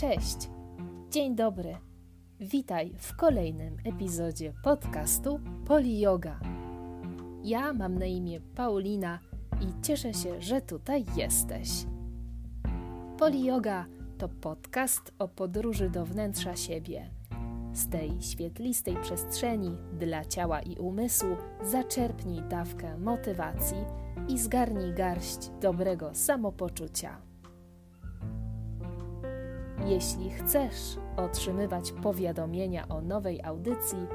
Cześć, dzień dobry. Witaj w kolejnym epizodzie podcastu Poli Yoga. Ja mam na imię Paulina i cieszę się, że tutaj jesteś. Poli Yoga to podcast o podróży do wnętrza siebie. Z tej świetlistej przestrzeni dla ciała i umysłu zaczerpnij dawkę motywacji i zgarnij garść dobrego samopoczucia. Jeśli chcesz otrzymywać powiadomienia o nowej audycji,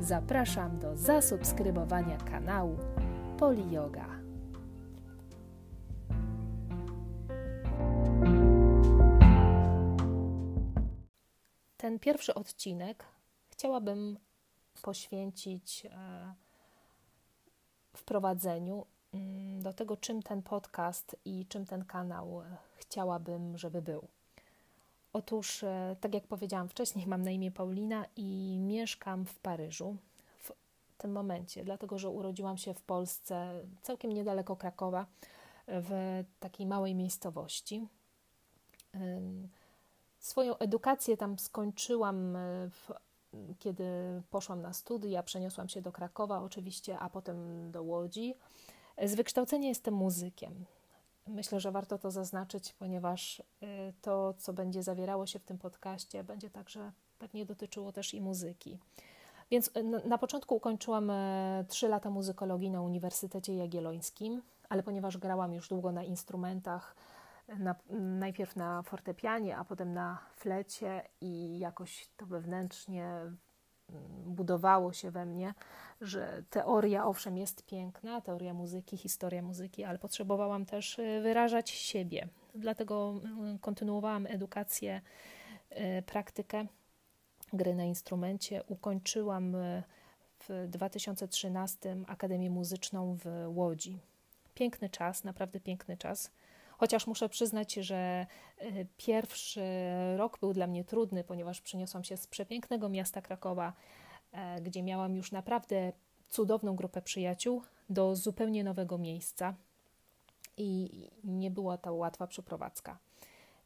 zapraszam do zasubskrybowania kanału Poli Yoga. Ten pierwszy odcinek chciałabym poświęcić e, wprowadzeniu mm, do tego, czym ten podcast i czym ten kanał chciałabym, żeby był. Otóż, e, tak jak powiedziałam wcześniej, mam na imię Paulina i mieszkam w Paryżu w tym momencie, dlatego że urodziłam się w Polsce, całkiem niedaleko Krakowa, w takiej małej miejscowości. Swoją edukację tam skończyłam, e, w, kiedy poszłam na studia, przeniosłam się do Krakowa oczywiście, a potem do Łodzi. Z wykształcenia jestem muzykiem. Myślę, że warto to zaznaczyć, ponieważ y, to, co będzie zawierało się w tym podcaście, będzie także pewnie dotyczyło też i muzyki. Więc y, na początku ukończyłam 3 e, lata muzykologii na Uniwersytecie Jagiellońskim, ale ponieważ grałam już długo na instrumentach, na, najpierw na fortepianie, a potem na flecie i jakoś to wewnętrznie budowało się we mnie, że teoria owszem jest piękna, teoria muzyki, historia muzyki, ale potrzebowałam też y, wyrażać siebie. Dlatego y, kontynuowałam edukację, y, praktykę gry na instrumencie. Ukończyłam w 2013 Akademię Muzyczną w Łodzi. Piękny czas, naprawdę piękny czas. Chociaż muszę przyznać, że pierwszy rok był dla mnie trudny, ponieważ przeniosłam się z przepięknego miasta Krakowa E, gdzie miałam już naprawdę cudowną grupę przyjaciół, do zupełnie nowego miejsca i nie była to łatwa przeprowadzka.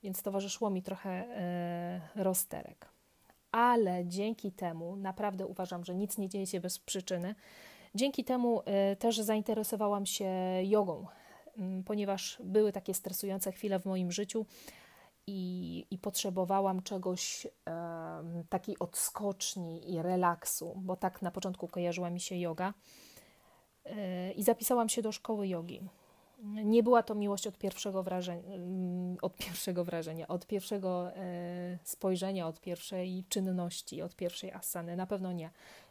Więc towarzyszyło mi trochę e, rozterek. Ale dzięki temu, naprawdę uważam, że nic nie dzieje się bez przyczyny, dzięki temu e, też zainteresowałam się jogą, ponieważ były takie stresujące chwile w moim życiu, i, i potrzebowałam czegoś, um, takiej odskoczni i relaksu, bo tak na początku kojarzyła mi się yoga. Yy, I zapisałam się do szkoły jogi. Nie była to miłość od pierwszego wrażenia, mm, od pierwszego wrażenia, od pierwszego e, spojrzenia, od pierwszej czynności, od pierwszej asany. Na pewno nie.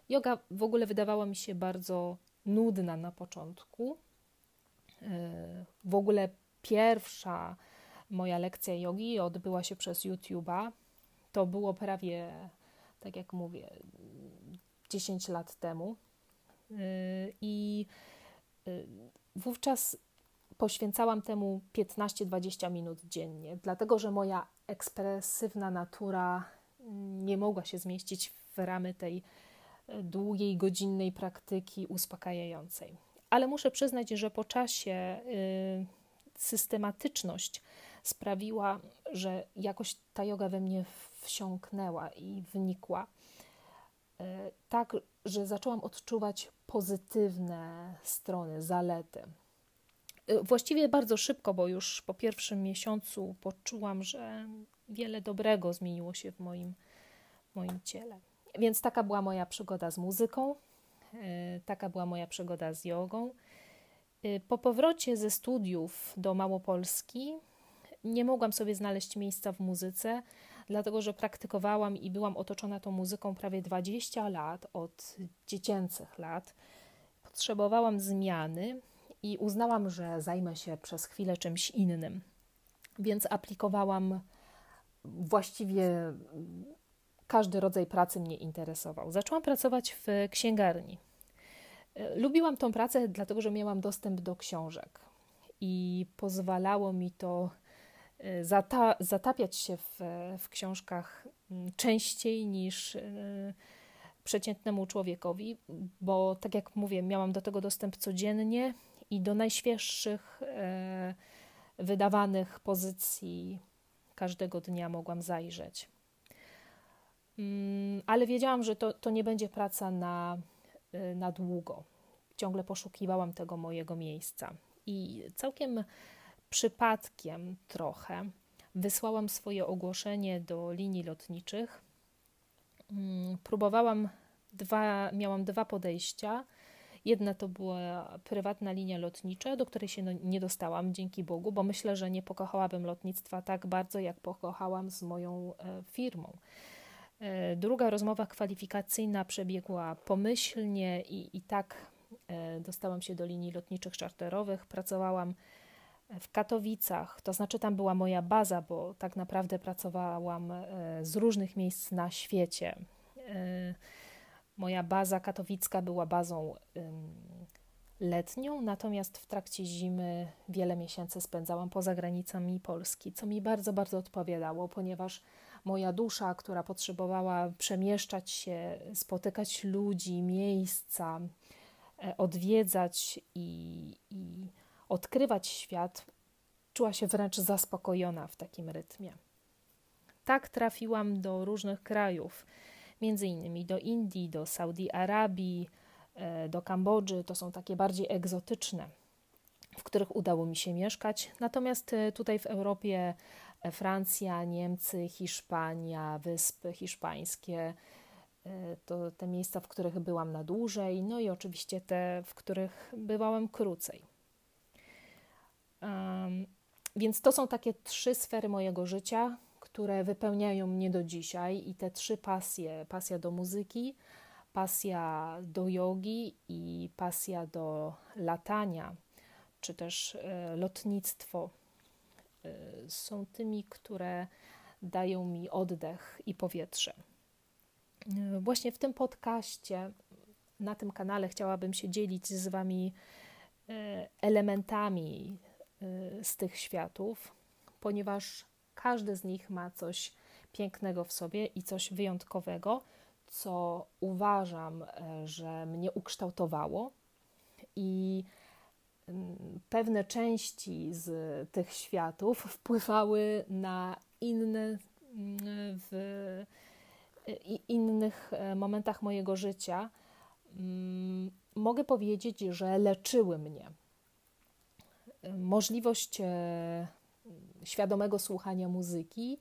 Yoga w ogóle wydawała mi się bardzo nudna na początku. E, w ogóle pierwsza Moja lekcja jogi odbyła się przez YouTube'a. To było prawie, tak jak mówię, 10 lat temu. Y, I y, wówczas poświęcałam temu 15-20 minut dziennie, dlatego że moja ekspresywna natura nie mogła się zmieścić w ramy tej długiej, godzinnej praktyki uspokajającej. Ale muszę przyznać, że po czasie y, systematyczność sprawiła, że jakoś ta yoga we mnie wsiąknęła i wnikła. E, tak, że zaczęłam odczuwać pozytywne strony, zalety. E, właściwie bardzo szybko, bo już po pierwszym miesiącu poczułam, że wiele dobrego zmieniło się w moim, moim ciele. Więc taka była moja przygoda z muzyką, taka była moja przygoda z jogą. Po powrocie ze studiów do Małopolski nie mogłam sobie znaleźć miejsca w muzyce, dlatego że praktykowałam i byłam otoczona tą muzyką prawie 20 lat, od dziecięcych lat. Potrzebowałam zmiany i uznałam, że zajmę się przez chwilę czymś innym. Więc aplikowałam właściwie każdy rodzaj pracy mnie interesował. Zaczęłam pracować w księgarni. Lubiłam tą pracę, dlatego że miałam dostęp do książek i pozwalało mi to Y, zata zatapiać się w, w książkach mm, częściej niż y, przeciętnemu człowiekowi, bo tak jak mówię, miałam do tego dostęp codziennie i do najświeższych y, wydawanych pozycji każdego dnia mogłam zajrzeć. Mm, ale wiedziałam, że to, to nie będzie praca na, na długo. Ciągle poszukiwałam tego mojego miejsca. I całkiem przypadkiem trochę wysłałam swoje ogłoszenie do linii lotniczych. Mm, próbowałam dwa, miałam dwa podejścia. Jedna to była prywatna linia lotnicza, do której się no, nie dostałam, dzięki Bogu, bo myślę, że nie pokochałabym lotnictwa tak bardzo, jak pokochałam z moją e, firmą. E, druga rozmowa kwalifikacyjna przebiegła pomyślnie i, i tak e, dostałam się do linii lotniczych czarterowych. Pracowałam w Katowicach, to znaczy tam była moja baza, bo tak naprawdę pracowałam e, z różnych miejsc na świecie. Moja baza katowicka była bazą letnią, natomiast w trakcie zimy wiele miesięcy spędzałam poza granicami Polski, co mi bardzo, bardzo odpowiadało, ponieważ moja dusza, która potrzebowała przemieszczać się, spotykać ludzi, miejsca, e, odwiedzać i, i odkrywać świat, czuła się wręcz zaspokojona w takim rytmie. Tak trafiłam do różnych krajów, między innymi do Indii, do Saudi Arabii, e, do Kambodży. To są takie bardziej egzotyczne, w których udało mi się mieszkać. Natomiast e, tutaj w Europie Francja, Niemcy, Hiszpania, Wyspy Hiszpańskie. E, to te miejsca, w których byłam na dłużej, no i oczywiście te, w których bywałem krócej. Um, więc to są takie trzy sfery mojego życia, które wypełniają mnie do dzisiaj i te trzy pasje: pasja do muzyki, pasja do jogi i pasja do latania, czy też e, lotnictwo są tymi, które dają mi oddech i powietrze. Y, właśnie w tym podcaście, na tym kanale, chciałabym się dzielić z Wami y, elementami z tych światów, ponieważ każdy z nich ma coś pięknego w sobie i coś wyjątkowego, co uważam, że mnie ukształtowało i pewne części z tych światów wpływały na inne w innych e, momentach mojego życia. Mm, mogę powiedzieć, że leczyły mnie. Możliwość e, świadomego słuchania muzyki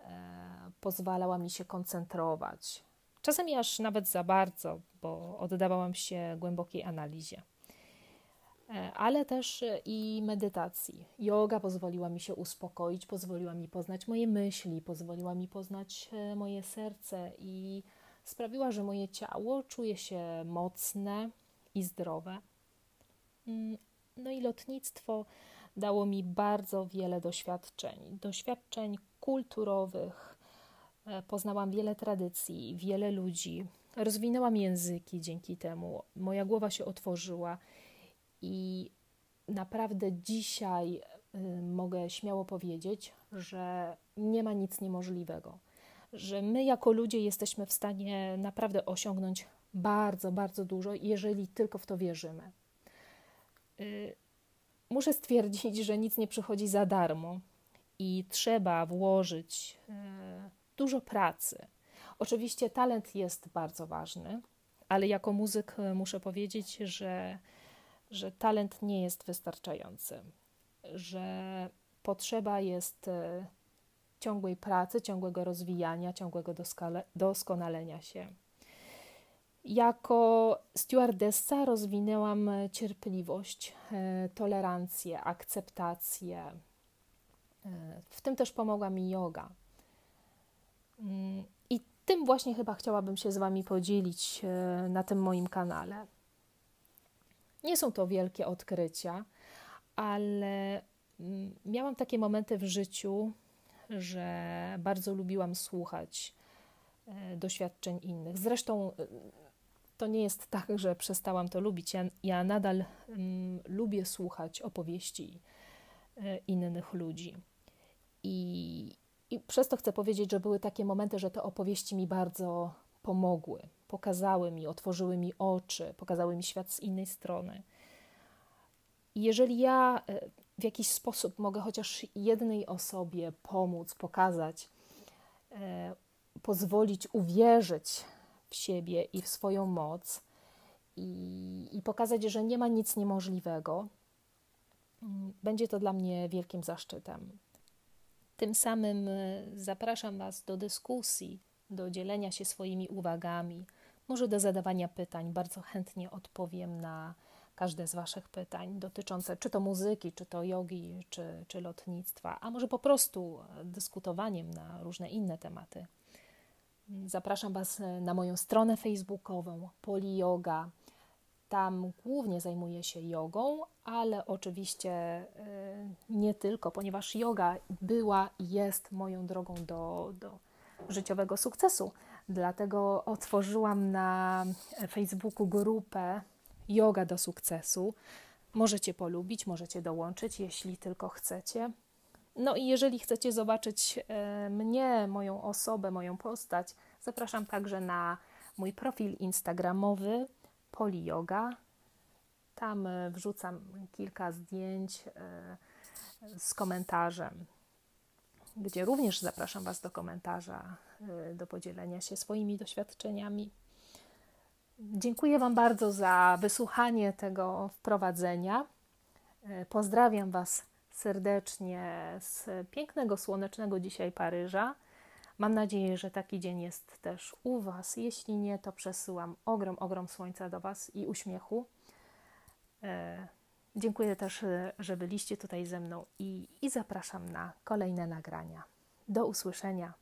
e, pozwalała mi się koncentrować. Czasami aż nawet za bardzo, bo oddawałam się głębokiej analizie. E, ale też e, i medytacji. Yoga pozwoliła mi się uspokoić, pozwoliła mi poznać moje myśli, pozwoliła mi poznać e, moje serce i sprawiła, że moje ciało czuje się mocne i zdrowe. Mm, no i lotnictwo dało mi bardzo wiele doświadczeń, doświadczeń kulturowych. Poznałam wiele tradycji, wiele ludzi, rozwinęłam języki dzięki temu. Moja głowa się otworzyła i naprawdę dzisiaj y, mogę śmiało powiedzieć, że nie ma nic niemożliwego. Że my, jako ludzie, jesteśmy w stanie naprawdę osiągnąć bardzo, bardzo dużo, jeżeli tylko w to wierzymy. Y, muszę stwierdzić, że nic nie przychodzi za darmo i trzeba włożyć y, dużo pracy. Oczywiście talent jest bardzo ważny, ale jako muzyk muszę powiedzieć, że że talent nie jest wystarczający, że potrzeba jest e, ciągłej pracy, ciągłego rozwijania, ciągłego doskonalenia się. Jako stewardessa rozwinęłam cierpliwość, e, tolerancję, akceptację. E, w tym też pomogła mi yoga. Mm, I tym właśnie chyba chciałabym się z Wami podzielić na tym moim kanale. Nie są to wielkie odkrycia, ale mm, miałam takie momenty w życiu, że bardzo lubiłam słuchać e, doświadczeń innych. Zresztą e, to nie jest tak, że przestałam to lubić. Ja, ja nadal um, lubię słuchać opowieści e, innych ludzi. I, I przez to chcę powiedzieć, że były takie momenty, że te opowieści mi bardzo pomogły, pokazały mi, otworzyły mi oczy, pokazały mi świat z innej strony. I jeżeli ja e, w jakiś sposób mogę chociaż jednej osobie pomóc, pokazać, e, pozwolić uwierzyć w siebie i w swoją moc i, i pokazać, że nie ma nic niemożliwego, mm, będzie to dla mnie wielkim zaszczytem. Tym samym e, zapraszam Was do dyskusji, do dzielenia się swoimi uwagami, może do zadawania pytań. Bardzo chętnie odpowiem na każde z Waszych pytań dotyczące czy to muzyki, czy to jogi, czy, czy lotnictwa, a może po prostu dyskutowaniem na różne inne tematy. Zapraszam Was na moją stronę facebookową Poli Yoga. Tam głównie zajmuję się jogą, ale oczywiście y, nie tylko, ponieważ yoga była i jest moją drogą do, do życiowego sukcesu. Dlatego otworzyłam na Facebooku grupę Yoga do sukcesu. Możecie polubić, możecie dołączyć, jeśli tylko chcecie. No i jeżeli chcecie zobaczyć e, mnie, moją osobę, moją postać, zapraszam także na mój profil instagramowy Poli Yoga. Tam e, wrzucam kilka zdjęć e, z komentarzem, gdzie również zapraszam Was do komentarza, do podzielenia się swoimi doświadczeniami. Dziękuję Wam bardzo za wysłuchanie tego wprowadzenia. E, pozdrawiam Was serdecznie z pięknego, słonecznego dzisiaj Paryża. Mam nadzieję, że taki dzień jest też u Was. Jeśli nie, to przesyłam ogrom, ogrom słońca do Was i uśmiechu. Dziękuję też, że byliście tutaj ze mną i, i zapraszam na kolejne nagrania. Do usłyszenia.